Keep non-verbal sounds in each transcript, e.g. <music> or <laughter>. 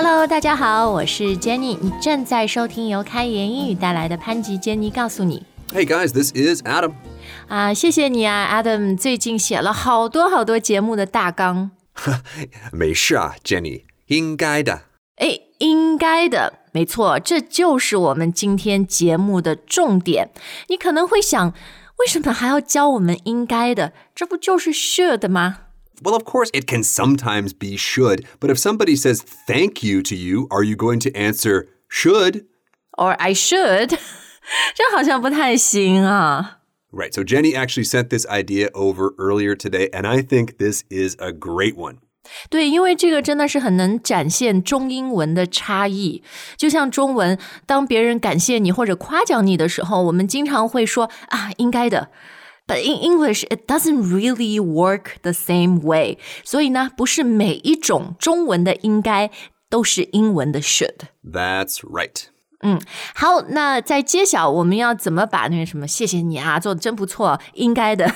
Hello，大家好，我是 Jenny，你正在收听由开言英语带来的潘吉 Jenny 告诉你。Hey guys, this is Adam. 啊，谢谢你啊，Adam，最近写了好多好多节目的大纲。<laughs> 没事啊，Jenny，应该的。哎，应该的，没错，这就是我们今天节目的重点。你可能会想，为什么还要教我们应该的？这不就是 should 吗？Well, of course, it can sometimes be should, but if somebody says thank you to you, are you going to answer should? or I should，<laughs> 这好像不太行啊。 Right, so Jenny actually sent this idea over earlier today, and I think this is a great one. 对，因为这个真的是很能展现中英文的差异。就像中文，当别人感谢你或者夸奖你的时候，我们经常会说啊，应该的。 But in English, it doesn't really work the same way. 所以呢，不是每一种中文的应该都是英文的 should。 That's right. 好，那在揭晓我们要怎么把那个什么“谢谢你啊，做的真不错”应该的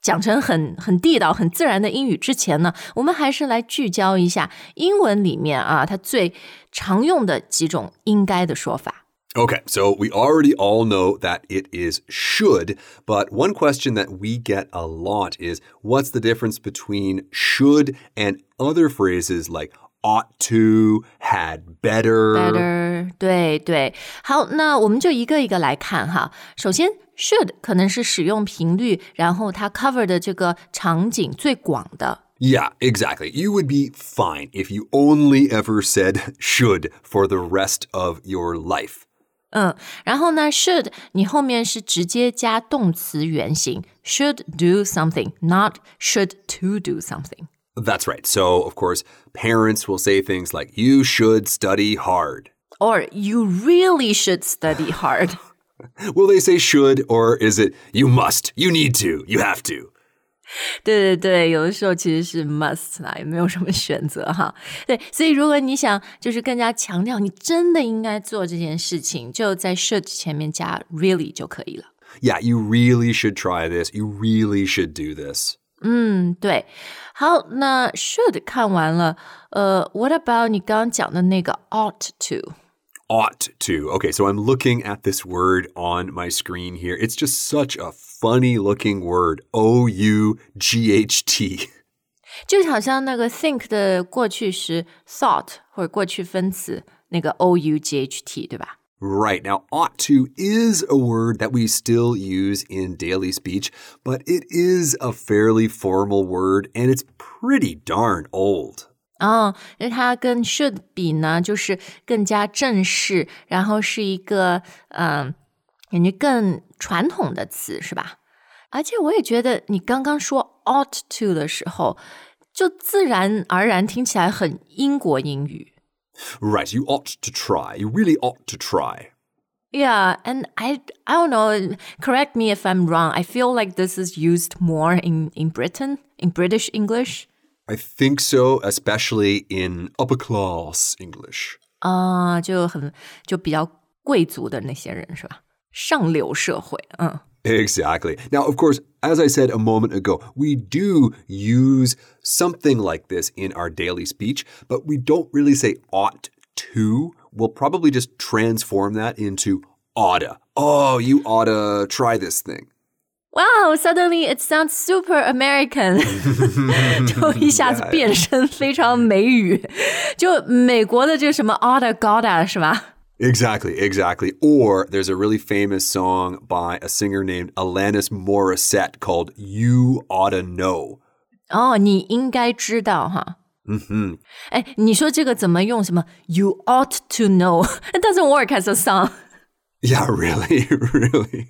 讲成很很地道、很自然的英语之前呢，我们还是来聚焦一下英文里面啊，它最常用的几种应该的说法。 Okay, so we already all know that it is should, but one question that we get a lot is what's the difference between should and other phrases like ought to, had better? Better，对对，好，那我们就一个一个来看哈。首先，should 可能是使用频率，然后它 cover 的这个场景最广的。 Yeah, exactly. You would be fine if you only ever said <laughs> should for the rest of your life. 嗯，然后呢，should 你后面是直接加动词原形，should do something，not should to do something。 That's right. So, of course, parents will say things like, you should study hard. Or you really should study hard。 <laughs> Will they say should, or is it you must, you need to, you have to? 对对对，有的时候其实是 must 啦，也没有什么选择哈。对，所以如果你想就是更加强调你真的应该做这件事情，就在 should 前面加 really 就可以了。Yeah, you really should try this. You really should do this. 嗯，对。好，那 should 看完了，呃，what about 你刚刚讲的那个 ought to？Ought to. Okay, so I'm looking at this word on my screen here. It's just such a funny looking word. O U G H T. <laughs> 就好像那个 think 的过去时 thought 或者过去分词那个 o u g h t，对吧？ Right. Now, ought to is a word that we still use in daily speech, but it is a fairly formal word and it's pretty darn old. 哦，因为它跟 should 比呢，就是更加正式，然后是一个嗯，感觉更传统的词，是吧？而且我也觉得你刚刚说 ought to 的时候，就自然而然听起来很英国英语。 Right. You ought to try. You really ought to try. Yeah, and I I don't know. Correct me if I'm wrong. I feel like this is used more in in Britain in British English. I think so, especially in upper class English. 啊、就很就比较贵族的那些人是吧？上流社会，嗯。 Exactly. Now, of course, as I said a moment ago, we do use something like this in our daily speech, but we don't really say ought to. We'll probably just transform that into oughta. Oh, you oughta try this thing. Wow, suddenly it sounds super American，就一下子变身非常美语，就美国的这个什么 <laughs> <laughs> oughta gotta 是吧？ Exactly, exactly. Or there's a really famous song by a singer named Alanis Morissette called You Oughta Know. 哦，你应该知道哈。嗯哼，哎，你说这个怎么用？什么 You ought to know? <laughs> It doesn't work as a song. Yeah, really, really.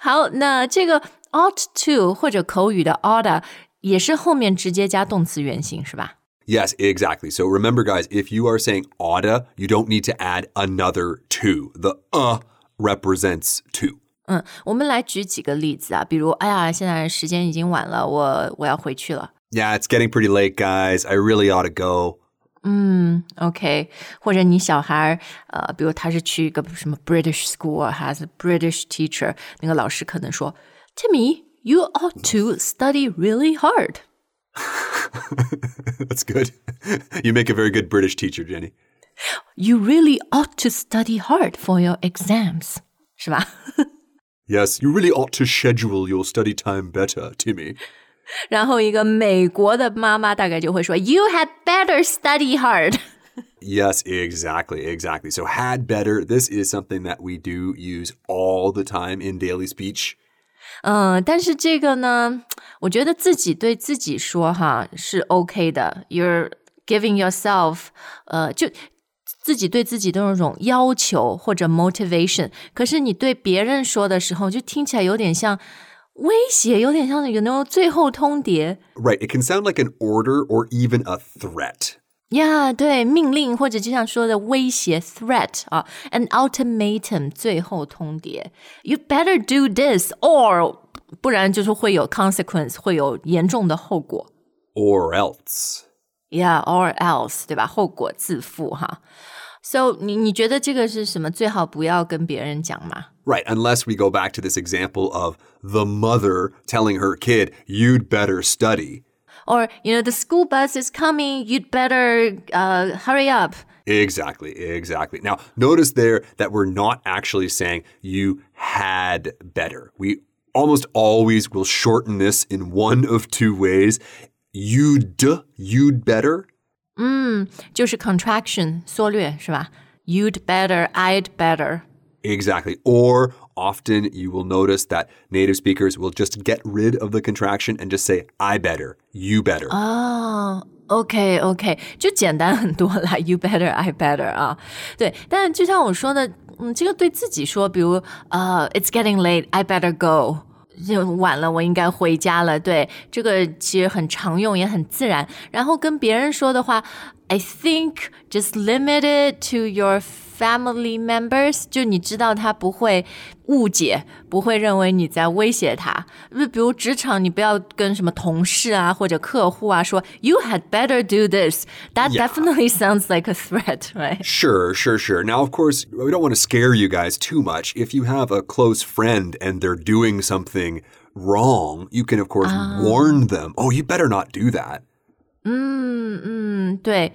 好，那这个 ought to 或者口语的 oughta 也是后面直接加动词原形是吧？ Yes, exactly. So remember, guys, if you are saying oughta, you don't need to add another to. The uh represents to. 嗯，我们来举几个例子啊，比如，哎呀，现在时间已经晚了，我我要回去了。 Yeah, it's getting pretty late, guys. I really ought to go. OK，或者你小孩儿，呃，比如他是去一个什么 British school has a British teacher，那个老师可能说 ，Timmy。You ought to study really hard. <laughs> That's good. you make a very good British teacher, Jenny. You really ought to study hard for your exams，是<laughs> 吧？ Yes, you really ought to schedule your study time better, Timmy. 然后一个美国的妈妈大概就会说，You had better study hard。 <laughs> Yes, exactly, exactly. So, had better, this is something that we do use all the time in daily speech. 嗯，但是这个呢，我觉得自己对自己说哈是 OK 的。You're giving yourself，呃，就自己对自己的那种要求或者 motivation。可是你对别人说的时候，就听起来有点像威胁，有点像有那种最后通牒。Right, it can sound like an order or even a threat. 呀对，命令或者就像说的威胁 threat 啊，an ultimatum 最后通牒，you better do this or 不然就是会有 consequence，会有严重的后果。 Or else. Yeah, or else，对吧？后果自负哈。So 你你觉得这个是什么？最好不要跟别人讲嘛。 Right, unless we go back to this example of the mother telling her kid, you'd better study. Or you know the school bus is coming. You'd better uh, hurry up. Exactly, exactly. Now, notice there that we're not actually saying you had better. We almost always will shorten this in one of two ways. You'd, you'd better. 就是 contraction 缩略是吧？You'd better, I'd better. Exactly. Or often you will notice that native speakers will just get rid of the contraction and just say, I better, you better. 哦、o k OK，就简单很多啦。You better, <laughs> I better 啊，对。但就像我说的，嗯，这个对自己说，比如呃、i t s getting late, I better go。就晚了，我应该回家了。对，这个其实很常用，也很自然。然后跟别人说的话，I think just limit it to your family members，就你知道他不会误解，不会认为你在威胁他。就比如职场，你不要跟什么同事啊或者客户啊说 You had better do this. That Yeah. definitely sounds like a threat, <laughs> right? Sure, sure, sure. Now, of course, we don't want to scare you guys too much. If you have a close friend and they're doing something wrong, you can, of course, warn them. Oh, you better not do that. 嗯嗯，对，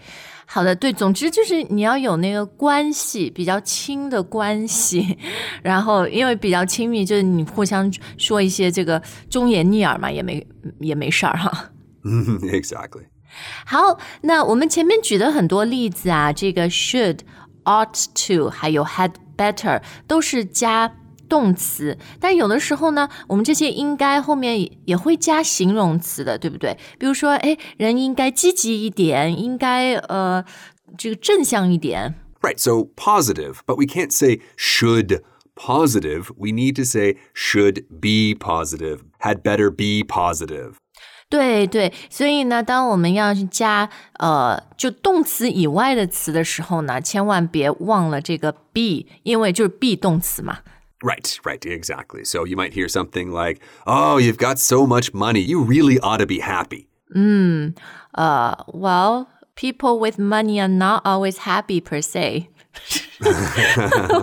好的，对，总之就是你要有那个关系，比较亲的关系，<laughs> 然后因为比较亲密，就是你互相说一些这个忠言逆耳嘛，也没也没事儿哈。<laughs> exactly. 好，那我们前面举的很多例子啊，这个 should、ought to，还有 had better 都是加动词，但有的时候呢，我们这些应该后面也也会加形容词的，对不对？比如说，哎，人应该积极一点，应该呃这个正向一点。Right, so positive, but we can't say should positive. We need to say should be positive, had better be positive. 对对，所以呢，当我们要去加呃就动词以外的词的时候呢，千万别忘了这个 be，因为就是 be 动词嘛。Right, right, exactly. So you might hear something like, Oh, you've got so much money. You really ought to be happy. Uh, well, people with money are not always happy per se. <laughs>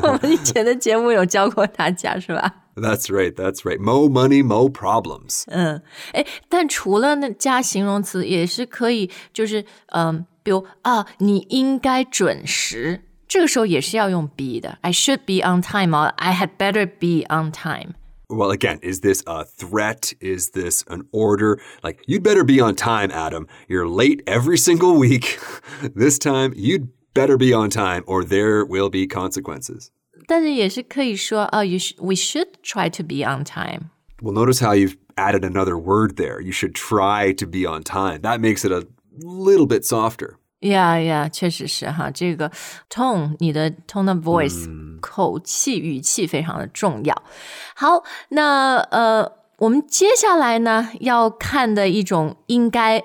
我们以前的节目有教过大家是吧？ That's right, that's right. Mo money, mo problems. 嗯，哎，但除了那加形容词，也是可以，就是嗯，比如啊，你应该准时， 这个时候也是要用 be 的。I should be on time or I had better be on time。 Well, again, is this a threat? Is this an order? Like, you'd better be on time, Adam. You're late every single week. <laughs> this time, you'd better be on time or there will be consequences. 但是也是可以说啊，you sh we should try to be on time。 Well, notice how you've added another word there. You should try to be on time. That makes it a little bit softer. 呀呀，确实是哈，这个 tone，你的 tone of voice，、口气、语气非常的重要。好，那呃，我们接下来呢要看的一种应该，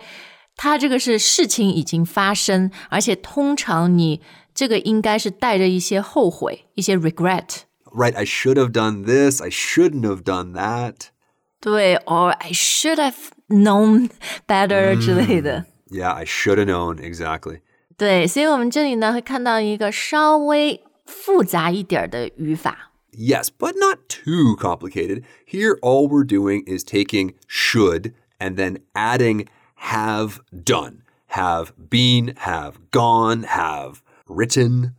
它这个是事情已经发生，而且通常你这个应该是带着一些后悔、一些 regret。 Right, I should have done this. I shouldn't have done that. 对，or I should have known better 之类的。 Yeah, I should have known. Exactly. 对，所以我们这里呢会看到一个稍微复杂一点儿的语法。 Yes, but not too complicated. Here, all we're doing is taking should and then adding have done. Have been, have gone, have written.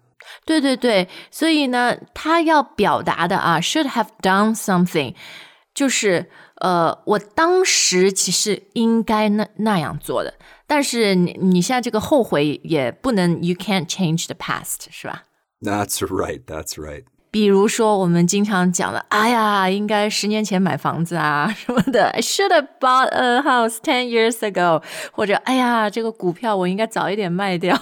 对对对，所以呢，他要表达的啊，should have done something，就是 呃，我当时其实应该那那样做的，但是你你现在这个后悔也不能，you can't change the past，是吧？ That's right. That's right. 比如说，我们经常讲的，哎呀，应该十年前买房子啊什么的，I should <laughs> have bought a house ten years ago，或者，哎呀，这个股票我应该早一点卖掉。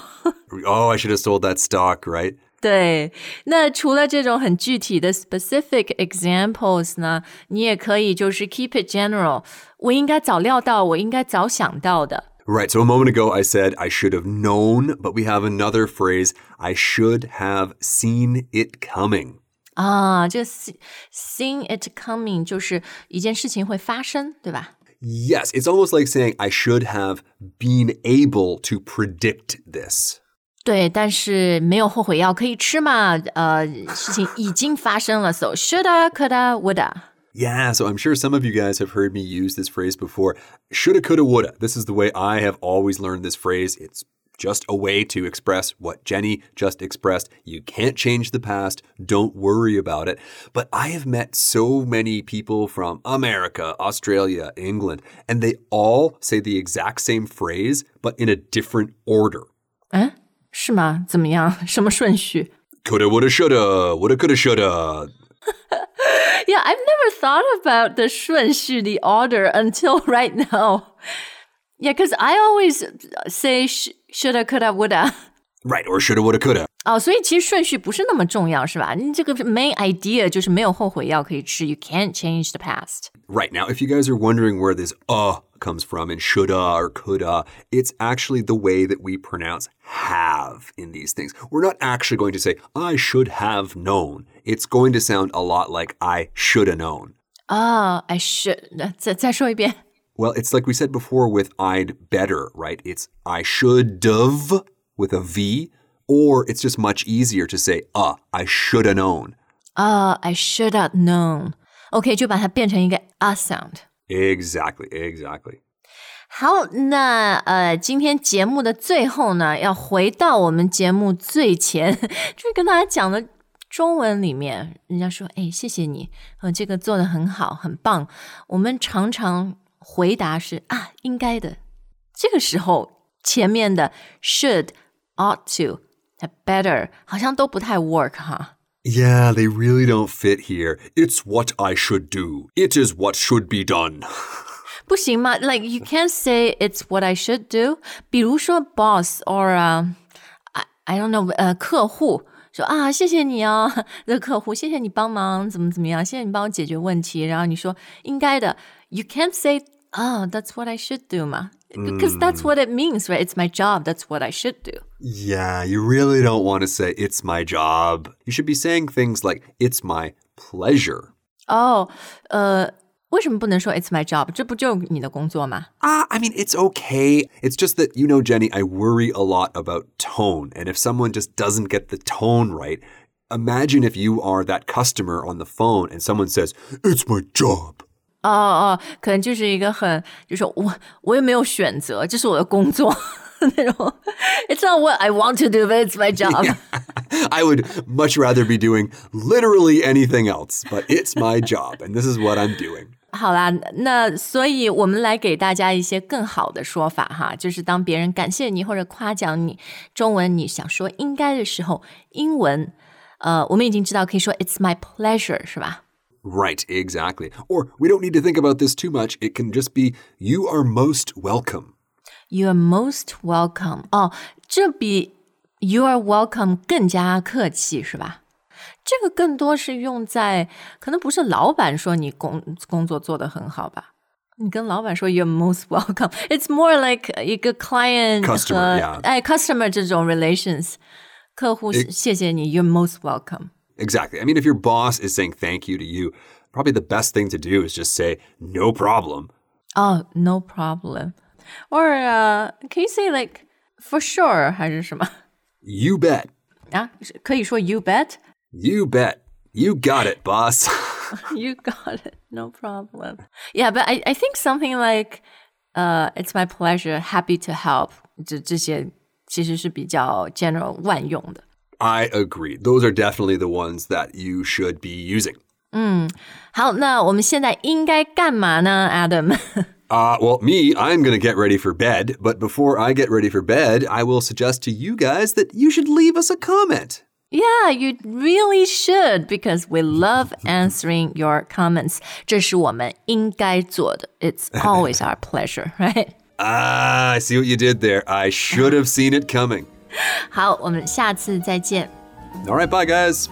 Oh, I <laughs> should have sold that stock, right? 对，那除了这种很具体的 specific examples 呢，你也可以就是 keep it general。我应该早料到，我应该早想到的。 Right. So a moment ago, I said I should have known, but we have another phrase I should have seen it coming. 啊，这 see- seeing it coming 就是一件事情会发生，对吧？ Yes, it's almost like saying I should have been able to predict this. 对，但是没有后悔药可以吃嘛？呃，事情已经发生了，so shoulda, coulda, woulda。 Yeah, so I'm sure some of you guys have heard me use this phrase before. Shoulda, coulda, woulda. This is the way I have always learned this phrase. It's just a way to express what Jenny just expressed. You can't change the past. Don't worry about it. But I have met so many people from America, Australia, England, and they all say the exact same phrase, but in a different order. 嗯， 是吗？怎么样？什么顺序 Coulda, woulda, shoulda. Woulda, coulda, shoulda. ？Yeah, I've never thought about the 顺序, the order, until right now. Yeah, because I always say sh shoulda, coulda, woulda. Right, or shoulda, woulda, coulda. 哦，所以其实顺序不是那么重要，是吧？你这个 main idea 就是没有后悔药可以吃。You can't change the past. Right. Now, if you guys are wondering where this uh comes from in shoulda or coulda, it's actually the way that we pronounce have in these things. We're not actually going to say, I should have known. It's going to sound a lot like I should have known. 啊、i should 再再说一遍。 Well, it's like we said before with I'd better, right? It's I should have with a V, or it's just much easier to say, uh, I should have known. 啊、i should have known. OK，就把它变成一个 a sound。 Exactly, exactly. 好，那呃，今天节目的最后呢，要回到我们节目最前，<laughs> 就是跟大家讲的中文里面，人家说，哎，谢谢你，呃，这个做的很好，很棒。我们常常回答是啊，应该的。这个时候前面的 should、ought to、better 好像都不太 work 哈。Yeah, they really don't fit here. It's what I should do. It is what should be done. <laughs> 不行吗？Like you can't say it's what I should do。比如说 boss or、uh, I I don't know 呃、客户说啊谢谢你啊，这客户谢谢你帮忙怎么怎么样，谢谢你帮我解决问题。然后你说应该的，you <laughs> can't say 啊、that's what I should do 嘛 ，because that's what it means right? It's my job. That's what I should do. Yeah, you really don't want to say it's my job. You should be saying things like it's my pleasure. 哦，呃，为什么不能说 it's my job？这不就你的工作吗？ Ah, I mean, it's okay. It's just that, you know, Jenny, I worry a lot about tone. And if someone just doesn't get the tone right, imagine if you are that customer on the phone and someone says, it's my job. 哦哦，可能就是一个很，就是我我也没有选择，这是我的工作那种。It's not what I want to do, but it's my job. I would much rather be doing literally anything else, but it's my job, and this is what I'm doing. 好啦，那所以我们来给大家一些更好的说法哈，就是当别人感谢你或者夸奖你，中文你想说应该的时候，英文，呃，我们已经知道可以说 It's my pleasure，是吧？Right, exactly. Or we don't need to think about this too much. It can just be, you are most welcome. You are most welcome。哦，这比 You are welcome 更加客气，是吧？这个更多是用在，可能不是老板说你工工作做得很好吧？你跟老板说 You're most welcome。It's more like 一个 client Customer，和 yeah 哎 customer 这种 relations，客户谢谢你，You're most welcome。 Exactly. I mean, if your boss is saying thank you to you, probably the best thing to do is just say, no problem. Oh, no problem. Or、uh, can you say like for sure <laughs> 还是什么 You bet. 啊？可以说 You bet。 You bet. You got it, boss. <laughs> You got it. No problem. Yeah, but I, I think something like uh, it's my pleasure, happy to help. 这这些 其实是比较 general 万用的。 I agree. Those are definitely the ones that you should be using. 好，那我们现在应该干嘛呢，Adam？ <laughs> Uh, well, me, I'm going to get ready for bed. But before I get ready for bed, I will suggest to you guys that you should leave us a comment. Yeah, you really should because we love answering your comments. 这是我们应该做的. It's <laughs> always our pleasure, right? Ah, I see what you did there. I should have seen it coming. 好，我们下次再见。All right, bye, guys.